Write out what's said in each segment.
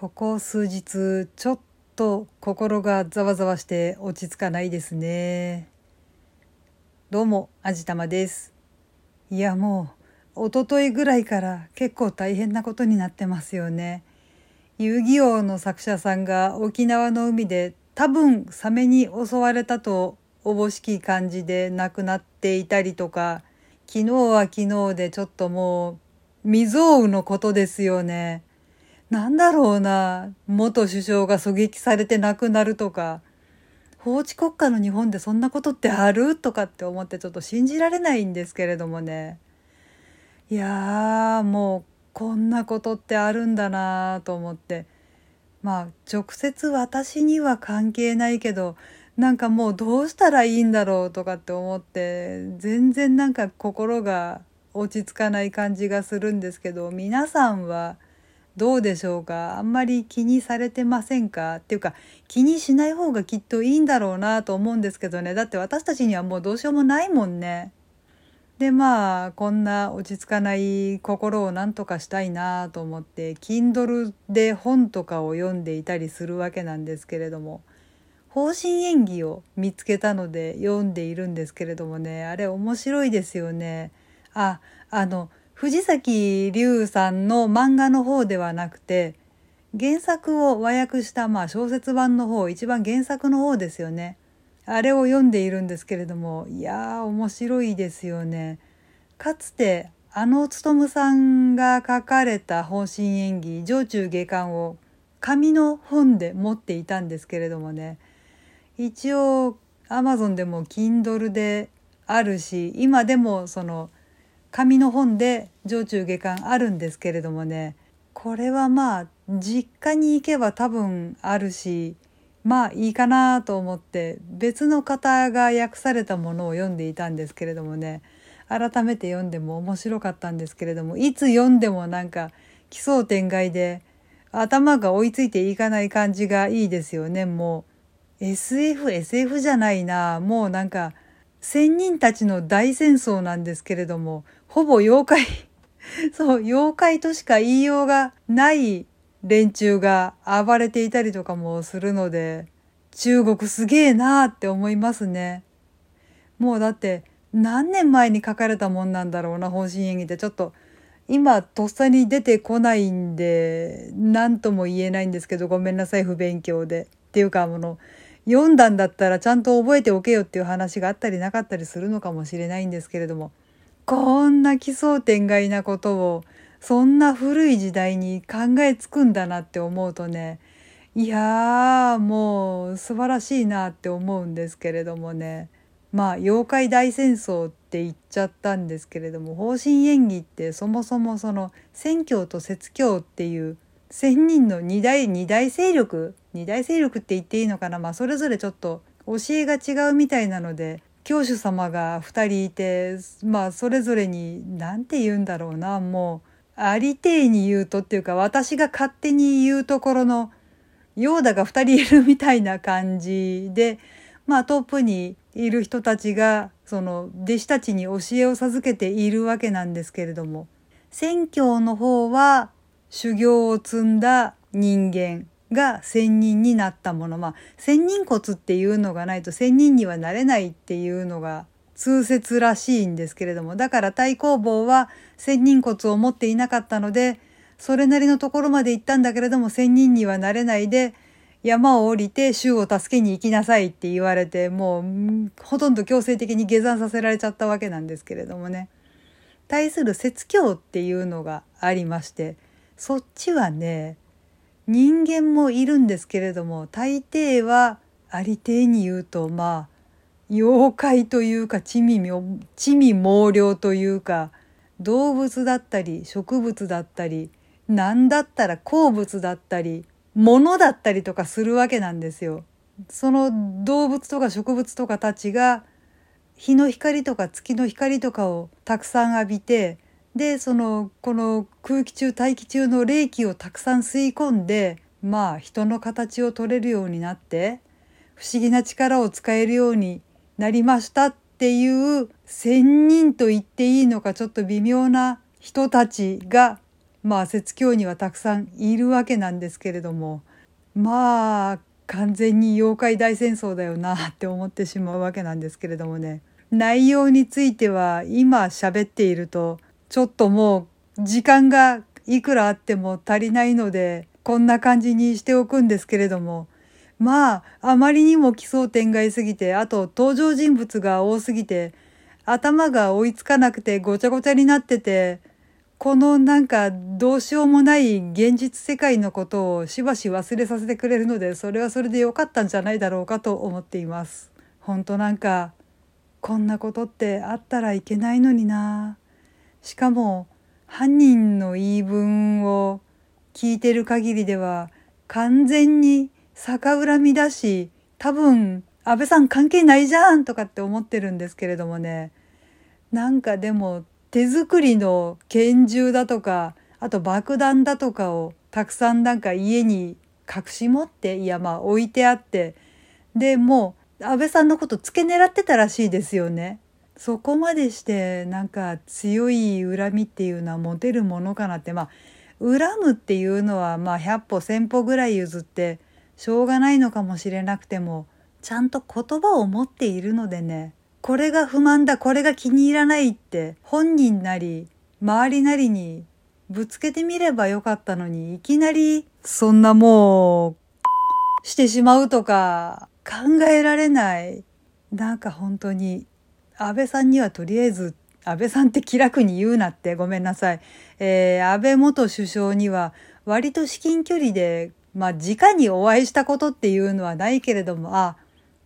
ここ数日ちょっと心がざわざわして落ち着かないですね。どうもあじたまです。いやもう一昨日ぐらいから結構大変なことになってますよね。遊戯王の作者さんが沖縄の海で多分サメに襲われたとおぼしき感じで亡くなっていたりとか昨日は昨日でちょっともう未曾有のことですよね。なんだろうな、元首相が狙撃されて亡くなるとか、法治国家の日本でそんなことってある？とかって思ってちょっと信じられないんですけれどもね。いやー、もうこんなことってあるんだなと思って。まあ直接私には関係ないけど、なんかもうどうしたらいいんだろうとかって思って、全然なんか心が落ち着かない感じがするんですけど、皆さんはどうでしょうか？あんまり気にされてませんか？っていうか気にしない方がきっといいんだろうなと思うんですけどねだって私たちにはもうどうしようもないもんね。でまあこんな落ち着かない心をなんとかしたいなと思って Kindle で本とかを読んでいたりするわけなんですけれども方針演技を見つけたので読んでいるんですけれどもねあれ面白いですよね。ああの藤崎龍さんの漫画の方ではなくて原作を和訳したまあ小説版の方一番原作の方ですよね。あれを読んでいるんですけれどもいやー面白いですよね。かつてあの勉さんが書かれた方針演技上中下巻を紙の本で持っていたんですけれどもね。一応アマゾンでも Kindle であるし今でもその紙の本で上中下巻あるんですけれどもねこれはまあ実家に行けば多分あるしまあいいかなと思って別の方が訳されたものを読んでいたんですけれどもね改めて読んでも面白かったんですけれどもいつ読んでもなんか奇想天外で頭が追いついていかない感じがいいですよね。もう SF SF じゃないな。もうなんか仙人たちの大戦争なんですけれどもほぼ妖怪 そう、妖怪としか言いようがない連中が暴れていたりとかもするので、中国すげえなーって思いますね。もうだって何年前に書かれたもんなんだろうな、方針演技ってちょっと今とっさに出てこないんで、何とも言えないんですけど、ごめんなさい、不勉強で。っていうか、あの、読んだんだったらちゃんと覚えておけよっていう話があったりなかったりするのかもしれないんですけれども、こんな奇想天外なことをそんな古い時代に考えつくんだなって思うとねいやーもう素晴らしいなって思うんですけれどもね。まあ妖怪大戦争って言っちゃったんですけれども方針演技ってそもそもその宣教と説教っていう1,000人の二大二大勢力二大勢力って言っていいのかな。まあそれぞれちょっと教えが違うみたいなので教主様が2人いてまあそれぞれに何て言うんだろうな。もうありていに言うとっていうか私が勝手に言うところのヨーダが2人いるみたいな感じでまあトップにいる人たちがその弟子たちに教えを授けているわけなんですけれども宣教の方は修行を積んだ人間。が仙人になったもの。まあ仙人骨っていうのがないと仙人にはなれないっていうのが通説らしいんですけれどもだから太公望は仙人骨を持っていなかったのでそれなりのところまで行ったんだけれども仙人にはなれないで山を降りて衆を助けに行きなさいって言われてもうほとんど強制的に下山させられちゃったわけなんですけれどもね。対する説教っていうのがありましてそっちはね人間もいるんですけれども大抵はありていに言うとまあ妖怪というか地味地味猛量というか動物だったり植物だったり何だったら鉱物だったり物だったりとかするわけなんですよ。その動物とか植物とかたちが日の光とか月の光とかをたくさん浴びてでそのこの空気中大気中の冷気をたくさん吸い込んでまあ人の形を取れるようになって不思議な力を使えるようになりましたっていう仙人と言っていいのかちょっと微妙な人たちがまあ説教にはたくさんいるわけなんですけれどもまあ完全に妖怪大戦争だよなって思ってしまうわけなんですけれどもね。内容については今喋っているとちょっともう時間がいくらあっても足りないのでこんな感じにしておくんですけれどもまああまりにも奇想天外すぎてあと登場人物が多すぎて頭が追いつかなくてごちゃごちゃになっててこのなんかどうしようもない現実世界のことをしばし忘れさせてくれるのでそれはそれで良かったんじゃないだろうかと思っています。本当なんかこんなことってあったらいけないのにな。しかも犯人の言い分を聞いてる限りでは完全に逆恨みだし多分安倍さん関係ないじゃんとかって思ってるんですけれどもねなんかでも手作りの拳銃だとかあと爆弾だとかをたくさんなんか家に隠し持っていやまあ置いてあってでもう安倍さんのこと付け狙ってたらしいですよね。そこまでしてなんか強い恨みっていうのは持てるものかなってまあ恨むっていうのはまあ100歩1,000歩ぐらい譲ってしょうがないのかもしれなくてもちゃんと言葉を持っているのでねこれが不満だこれが気に入らないって本人なり周りなりにぶつけてみればよかったのにいきなりそんなもうしてしまうとか考えられない。なんか本当に安倍さんにはとりあえず安倍さんって気楽に言うなってごめんなさい、えー、安倍元首相には割と至近距離でまあ直にお会いしたことっていうのはないけれどもあ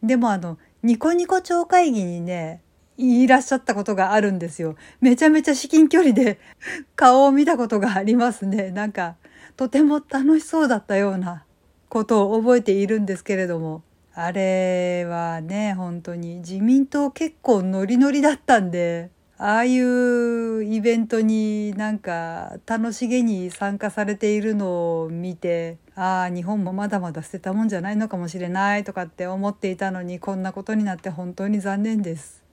でもあのニコニコ超会議にね、いらっしゃったことがあるんですよ。めちゃめちゃ至近距離で 顔を見たことがありますね。なんか、とても楽しそうだったようなことを覚えているんですけれども。あれはね、本当に自民党結構ノリノリだったんで、ああいうイベントになんか楽しげに参加されているのを見てああ日本もまだまだ捨てたもんじゃないのかもしれないとかって思っていたのにこんなことになって本当に残念です。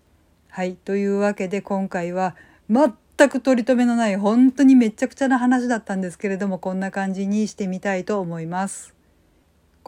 はいというわけで今回は全く取り留めのない本当にめちゃくちゃな話だったんですけれどもこんな感じにしてみたいと思います。